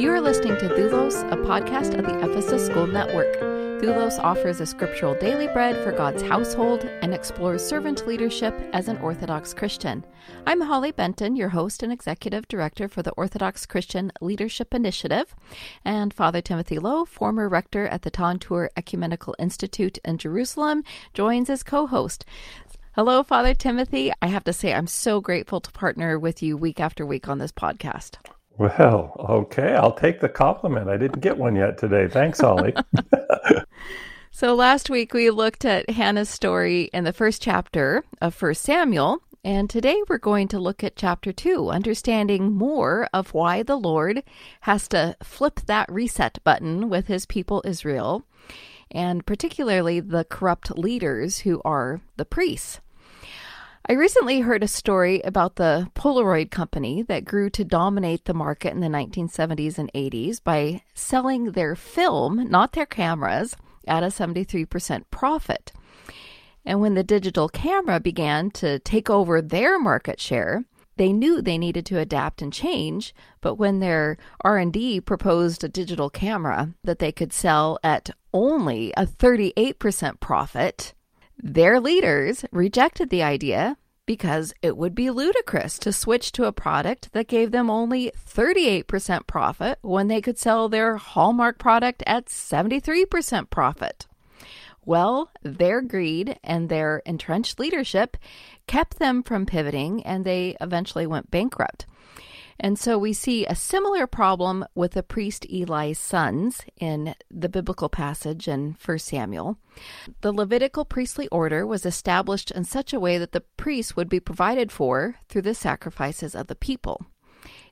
You are listening to Thulos, a podcast of the Ephesus School Network. Thulos offers a scriptural daily bread for God's household and explores servant leadership as an Orthodox Christian. I'm Holly Benton, your host and executive director for the Orthodox Christian Leadership Initiative, and Father Timothy Lowe, former rector at the Tantur Ecumenical Institute in Jerusalem, joins as co host. Hello, Father Timothy. I have to say, I'm so grateful to partner with you week after week on this podcast. Well, okay. I'll take the compliment. I didn't get one yet today. Thanks, Holly. so last week we looked at Hannah's story in the first chapter of First Samuel, and today we're going to look at chapter 2, understanding more of why the Lord has to flip that reset button with his people Israel and particularly the corrupt leaders who are the priests. I recently heard a story about the Polaroid company that grew to dominate the market in the 1970s and 80s by selling their film, not their cameras, at a 73% profit. And when the digital camera began to take over their market share, they knew they needed to adapt and change, but when their R&D proposed a digital camera that they could sell at only a 38% profit, their leaders rejected the idea because it would be ludicrous to switch to a product that gave them only 38% profit when they could sell their Hallmark product at 73% profit. Well, their greed and their entrenched leadership kept them from pivoting, and they eventually went bankrupt. And so we see a similar problem with the priest Eli's sons in the biblical passage in 1 Samuel. The Levitical priestly order was established in such a way that the priests would be provided for through the sacrifices of the people.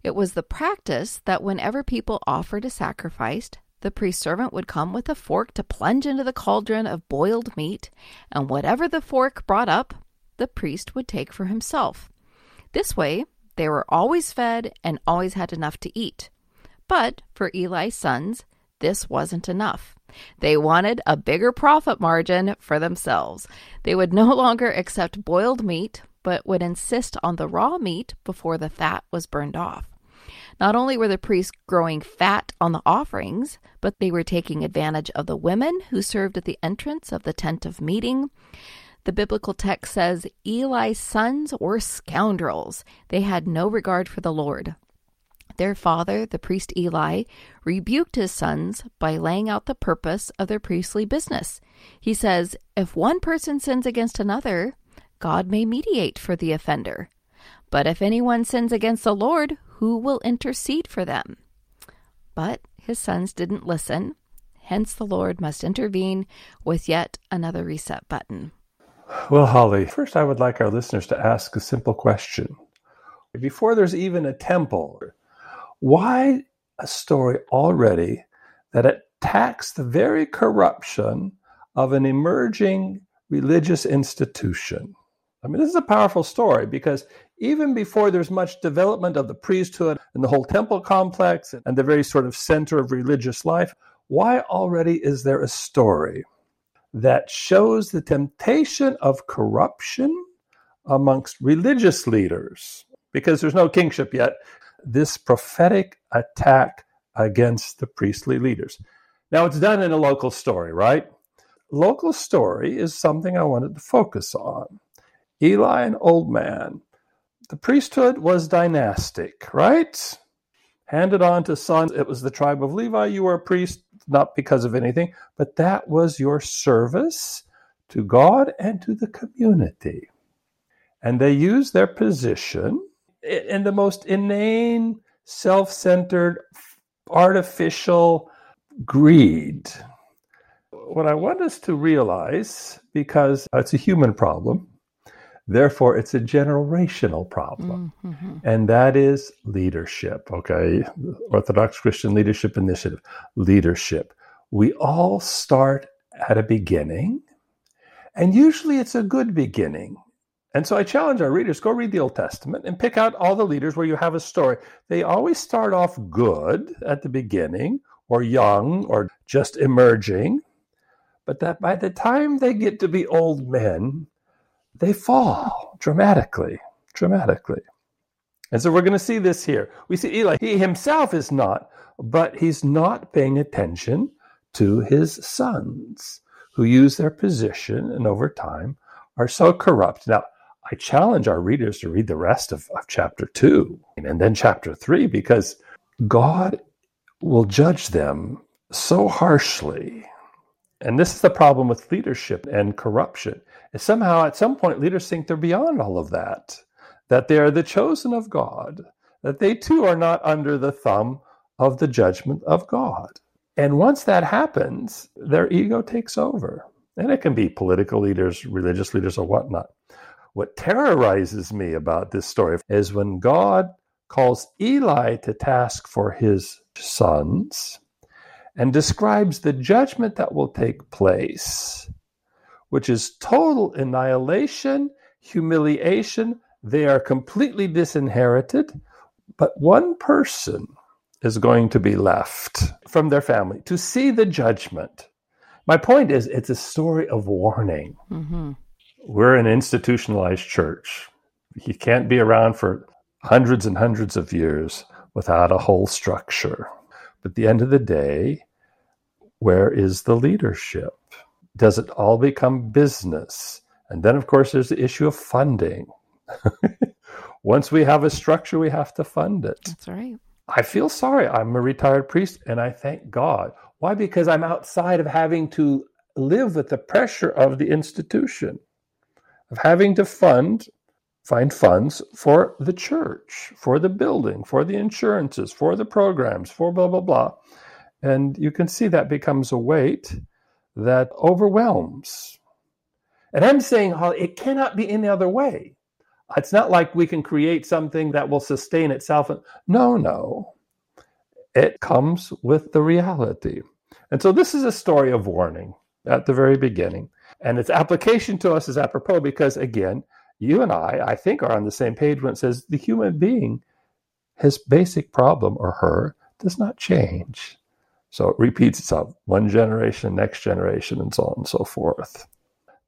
It was the practice that whenever people offered a sacrifice, the priest servant would come with a fork to plunge into the cauldron of boiled meat, and whatever the fork brought up, the priest would take for himself. This way, they were always fed and always had enough to eat. But for Eli's sons, this wasn't enough. They wanted a bigger profit margin for themselves. They would no longer accept boiled meat, but would insist on the raw meat before the fat was burned off. Not only were the priests growing fat on the offerings, but they were taking advantage of the women who served at the entrance of the tent of meeting. The biblical text says Eli's sons were scoundrels. They had no regard for the Lord. Their father, the priest Eli, rebuked his sons by laying out the purpose of their priestly business. He says, If one person sins against another, God may mediate for the offender. But if anyone sins against the Lord, who will intercede for them? But his sons didn't listen. Hence, the Lord must intervene with yet another reset button. Well, Holly, first I would like our listeners to ask a simple question. Before there's even a temple, why a story already that attacks the very corruption of an emerging religious institution? I mean, this is a powerful story because even before there's much development of the priesthood and the whole temple complex and the very sort of center of religious life, why already is there a story that shows the temptation of corruption amongst religious leaders? Because there's no kingship yet, this prophetic attack against the priestly leaders. Now, it's done in a local story, right? Local story is something I wanted to focus on. Eli, an old man, the priesthood was dynastic, right? Handed on to sons. It was the tribe of Levi. You were a priest, not because of anything, but that was your service to God and to the community. And they used their position in the most inane, self centered, artificial greed. What I want us to realize, because it's a human problem, Therefore, it's a generational problem. Mm-hmm. And that is leadership, okay? Orthodox Christian Leadership Initiative, leadership. We all start at a beginning, and usually it's a good beginning. And so I challenge our readers go read the Old Testament and pick out all the leaders where you have a story. They always start off good at the beginning, or young, or just emerging. But that by the time they get to be old men, they fall dramatically, dramatically. And so we're going to see this here. We see Eli, he himself is not, but he's not paying attention to his sons who use their position and over time are so corrupt. Now, I challenge our readers to read the rest of, of chapter two and then chapter three because God will judge them so harshly. And this is the problem with leadership and corruption. Is somehow at some point leaders think they're beyond all of that, that they are the chosen of God, that they too are not under the thumb of the judgment of God. And once that happens, their ego takes over. And it can be political leaders, religious leaders, or whatnot. What terrorizes me about this story is when God calls Eli to task for his sons and describes the judgment that will take place, which is total annihilation, humiliation. They are completely disinherited, but one person is going to be left from their family to see the judgment. My point is, it's a story of warning. Mm-hmm. We're an institutionalized church. You can't be around for hundreds and hundreds of years without a whole structure. But at the end of the day, where is the leadership? Does it all become business? And then, of course, there's the issue of funding. Once we have a structure, we have to fund it. That's right. I feel sorry. I'm a retired priest and I thank God. Why? Because I'm outside of having to live with the pressure of the institution, of having to fund, find funds for the church, for the building, for the insurances, for the programs, for blah, blah, blah. And you can see that becomes a weight that overwhelms. And I'm saying, it cannot be any other way. It's not like we can create something that will sustain itself. No, no. It comes with the reality. And so this is a story of warning at the very beginning. And its application to us is apropos because, again, you and I, I think, are on the same page when it says the human being, his basic problem or her does not change. So it repeats itself one generation, next generation, and so on and so forth.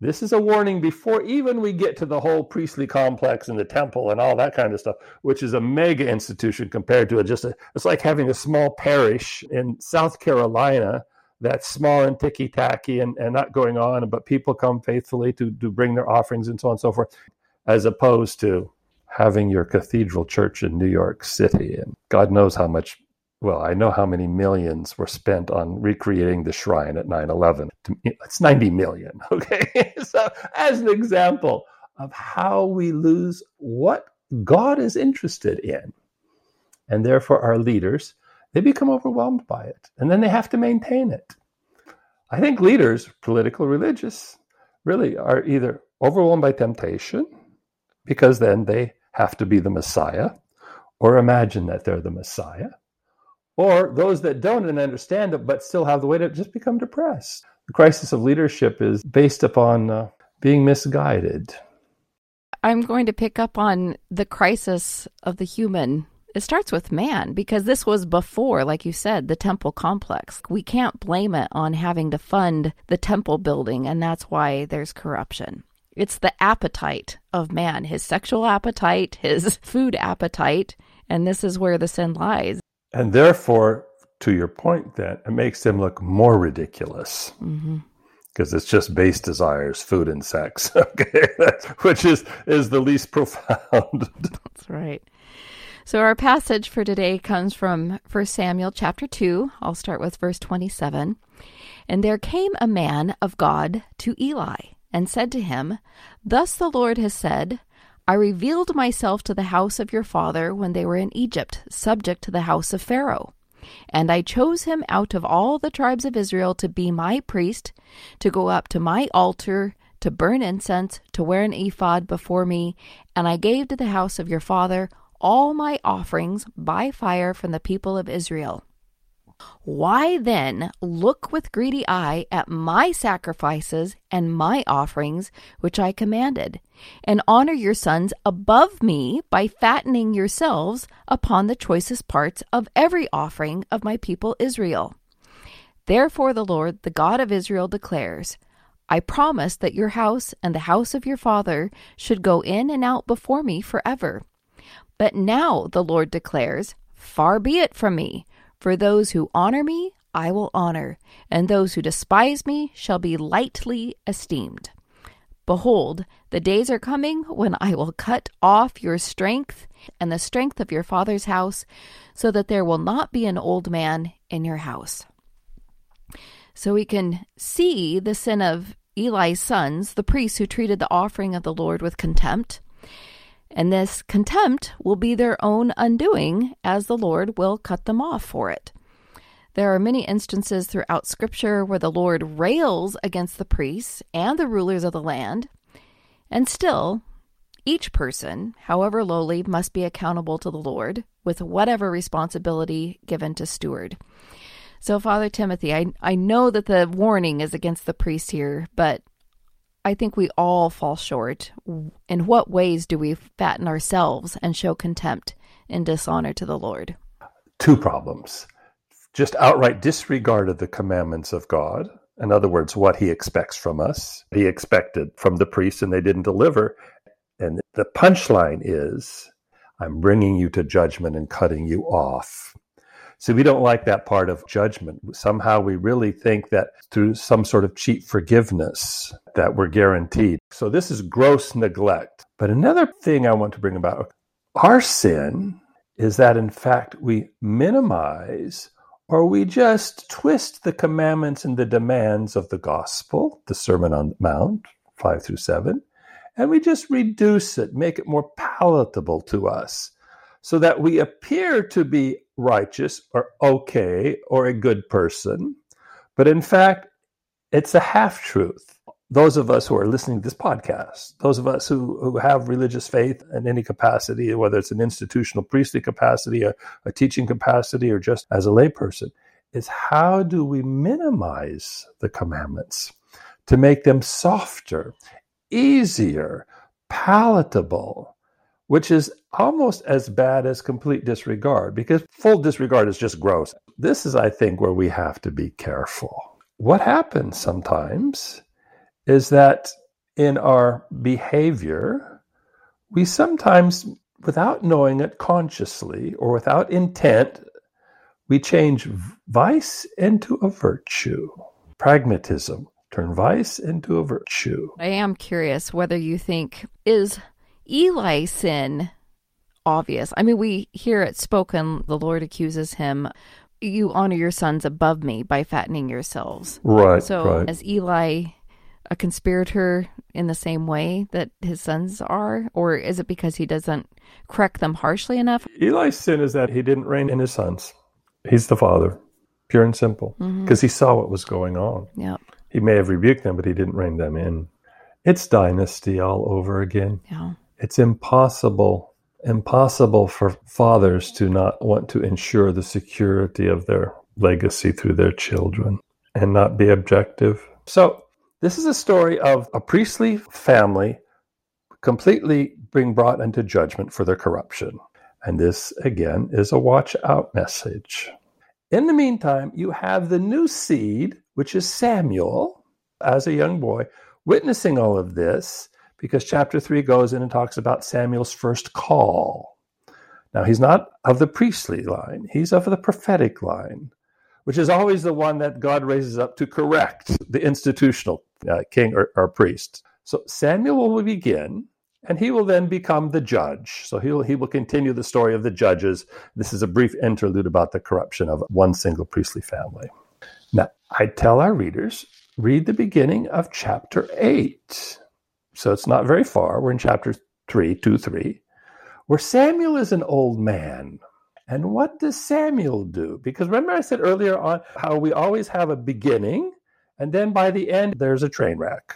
This is a warning before even we get to the whole priestly complex and the temple and all that kind of stuff, which is a mega institution compared to a, just a, it's like having a small parish in South Carolina that's small and ticky tacky and, and not going on, but people come faithfully to, to bring their offerings and so on and so forth, as opposed to having your cathedral church in New York City. And God knows how much well, I know how many millions were spent on recreating the shrine at 9 11. It's 90 million. Okay. so, as an example of how we lose what God is interested in. And therefore, our leaders, they become overwhelmed by it. And then they have to maintain it. I think leaders, political, religious, really are either overwhelmed by temptation because then they have to be the Messiah or imagine that they're the Messiah or those that don't and understand it but still have the weight of just become depressed. The crisis of leadership is based upon uh, being misguided. I'm going to pick up on the crisis of the human. It starts with man because this was before, like you said, the temple complex. We can't blame it on having to fund the temple building, and that's why there's corruption. It's the appetite of man, his sexual appetite, his food appetite, and this is where the sin lies. And therefore, to your point, then it makes them look more ridiculous. Mm-hmm because it's just base desires, food and sex. Okay, which is is the least profound. That's right. So our passage for today comes from 1 Samuel chapter 2. I'll start with verse 27. And there came a man of God to Eli and said to him, Thus the Lord has said, I revealed myself to the house of your father when they were in Egypt, subject to the house of Pharaoh. And I chose him out of all the tribes of Israel to be my priest, to go up to my altar, to burn incense, to wear an ephod before me, and I gave to the house of your father all my offerings by fire from the people of Israel. Why then look with greedy eye at my sacrifices and my offerings, which I commanded, and honor your sons above me by fattening yourselves upon the choicest parts of every offering of my people Israel? Therefore, the Lord, the God of Israel, declares, I promise that your house and the house of your father should go in and out before me forever. But now the Lord declares, Far be it from me, for those who honor me I will honor, and those who despise me shall be lightly esteemed. Behold, the days are coming when I will cut off your strength and the strength of your father's house, so that there will not be an old man in your house. So we can see the sin of Eli's sons, the priests who treated the offering of the Lord with contempt. And this contempt will be their own undoing, as the Lord will cut them off for it. There are many instances throughout Scripture where the Lord rails against the priests and the rulers of the land, and still, each person, however lowly, must be accountable to the Lord with whatever responsibility given to steward. So, Father Timothy, I, I know that the warning is against the priest here, but I think we all fall short. In what ways do we fatten ourselves and show contempt and dishonor to the Lord? Two problems. Just outright disregard of the commandments of God. In other words, what he expects from us. He expected from the priests and they didn't deliver. And the punchline is, I'm bringing you to judgment and cutting you off. So we don't like that part of judgment. Somehow we really think that through some sort of cheap forgiveness that we're guaranteed. So this is gross neglect. But another thing I want to bring about our sin is that in fact we minimize or we just twist the commandments and the demands of the gospel, the Sermon on the Mount, 5 through 7, and we just reduce it, make it more palatable to us so that we appear to be righteous or okay or a good person. But in fact, it's a half truth. Those of us who are listening to this podcast, those of us who, who have religious faith in any capacity, whether it's an institutional priestly capacity, a, a teaching capacity, or just as a layperson, is how do we minimize the commandments to make them softer, easier, palatable, which is almost as bad as complete disregard because full disregard is just gross. This is, I think, where we have to be careful. What happens sometimes is that in our behavior, we sometimes, without knowing it consciously or without intent, we change vice into a virtue. Pragmatism, turn vice into a virtue. I am curious whether you think is Eli sin obvious. I mean, we hear it spoken. The Lord accuses him, "You honor your sons above me by fattening yourselves." Right. So, right. is Eli a conspirator in the same way that his sons are, or is it because he doesn't correct them harshly enough? Eli's sin is that he didn't rein in his sons. He's the father, pure and simple, because Mm-hmm. he saw what was going on. Yeah, He may have rebuked them, but he didn't rein them in. It's dynasty all over again. yeah, It's impossible, impossible for fathers to not want to ensure the security of their legacy through their children and not be objective. So, this is a story of a priestly family completely being brought into judgment for their corruption. And this, again, is a watch out message. In the meantime, you have the new seed, which is Samuel, as a young boy, witnessing all of this because chapter 3 goes in and talks about Samuel's first call. Now, he's not of the priestly line, he's of the prophetic line, which is always the one that God raises up to correct the institutional uh, king or, or priest. So Samuel will begin, and he will then become the judge. So he will, he will continue the story of the judges. This is a brief interlude about the corruption of one single priestly family. Now, I tell our readers, read the beginning of chapter 8. So it's not very far. We're in chapter 3, 2, 3, where Samuel is an old man. And what does Samuel do? Because remember, I said earlier on how we always have a beginning, and then by the end, there's a train wreck.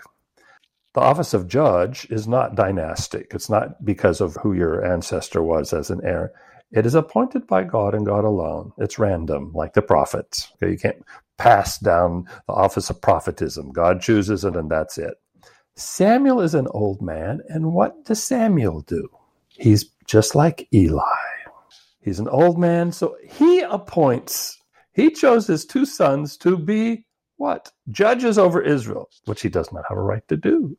The office of judge is not dynastic. It's not because of who your ancestor was as an heir. It is appointed by God and God alone. It's random, like the prophets. Okay, you can't pass down the office of prophetism. God chooses it, and that's it. Samuel is an old man, and what does Samuel do? He's just like Eli. He's an old man, so he appoints, he chose his two sons to be what? Judges over Israel, which he does not have a right to do.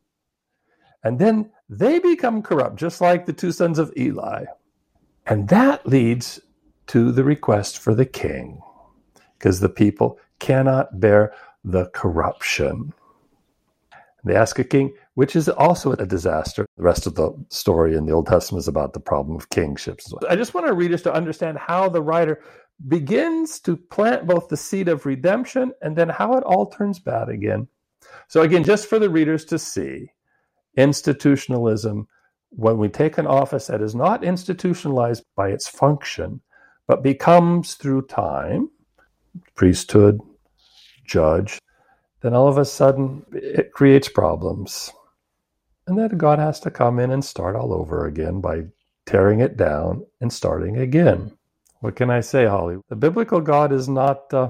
And then they become corrupt, just like the two sons of Eli. And that leads to the request for the king, because the people cannot bear the corruption. They ask a king, which is also a disaster. The rest of the story in the Old Testament is about the problem of kingships. I just want our readers to understand how the writer begins to plant both the seed of redemption and then how it all turns bad again. So, again, just for the readers to see, institutionalism, when we take an office that is not institutionalized by its function, but becomes through time, priesthood, judge, then all of a sudden it creates problems. And then God has to come in and start all over again by tearing it down and starting again. What can I say, Holly? The biblical God is not, uh,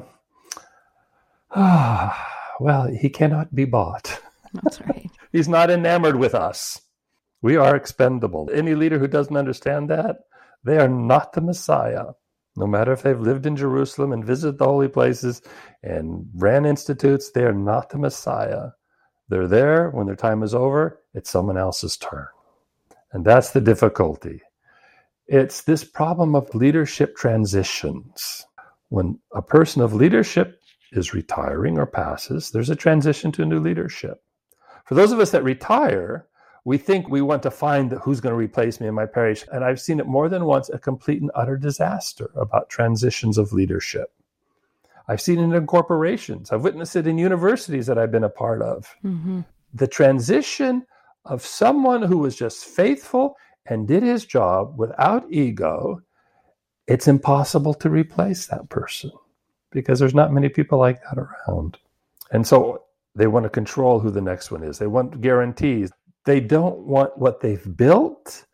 ah, well, he cannot be bought. That's right. He's not enamored with us. We are expendable. Any leader who doesn't understand that, they are not the Messiah. No matter if they've lived in Jerusalem and visited the holy places and ran institutes, they are not the Messiah. They're there when their time is over, it's someone else's turn. And that's the difficulty. It's this problem of leadership transitions. When a person of leadership is retiring or passes, there's a transition to a new leadership. For those of us that retire, we think we want to find who's going to replace me in my parish. And I've seen it more than once a complete and utter disaster about transitions of leadership. I've seen it in corporations, I've witnessed it in universities that I've been a part of. Mm-hmm. The transition of someone who was just faithful and did his job without ego, it's impossible to replace that person because there's not many people like that around. And so they want to control who the next one is. They want guarantees. They don't want what they've built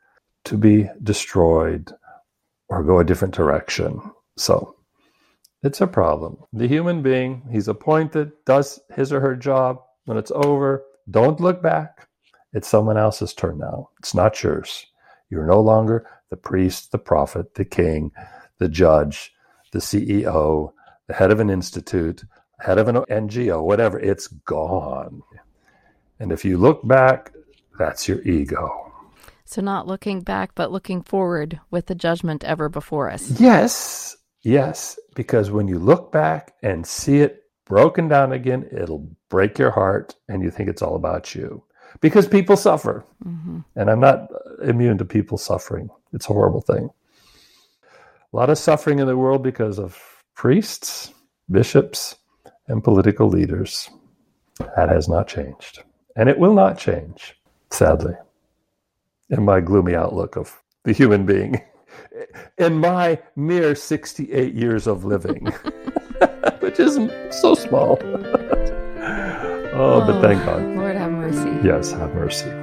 to be destroyed or go a different direction. So it's a problem. The human being, he's appointed, does his or her job. When it's over, don't look back. It's someone else's turn now. It's not yours. You're no longer the priest, the prophet, the king, the judge, the CEO, the head of an institute, head of an NGO, whatever. It's gone. And if you look back, that's your ego. So, not looking back, but looking forward with the judgment ever before us. Yes, yes, because when you look back and see it broken down again, it'll break your heart and you think it's all about you. Because people suffer. Mm-hmm. And I'm not immune to people suffering. It's a horrible thing. A lot of suffering in the world because of priests, bishops, and political leaders. That has not changed. And it will not change sadly, in my gloomy outlook of the human being, in my mere 68 years of living, which isn't so small. oh, but thank God. Lord mercy. Yes, have mercy.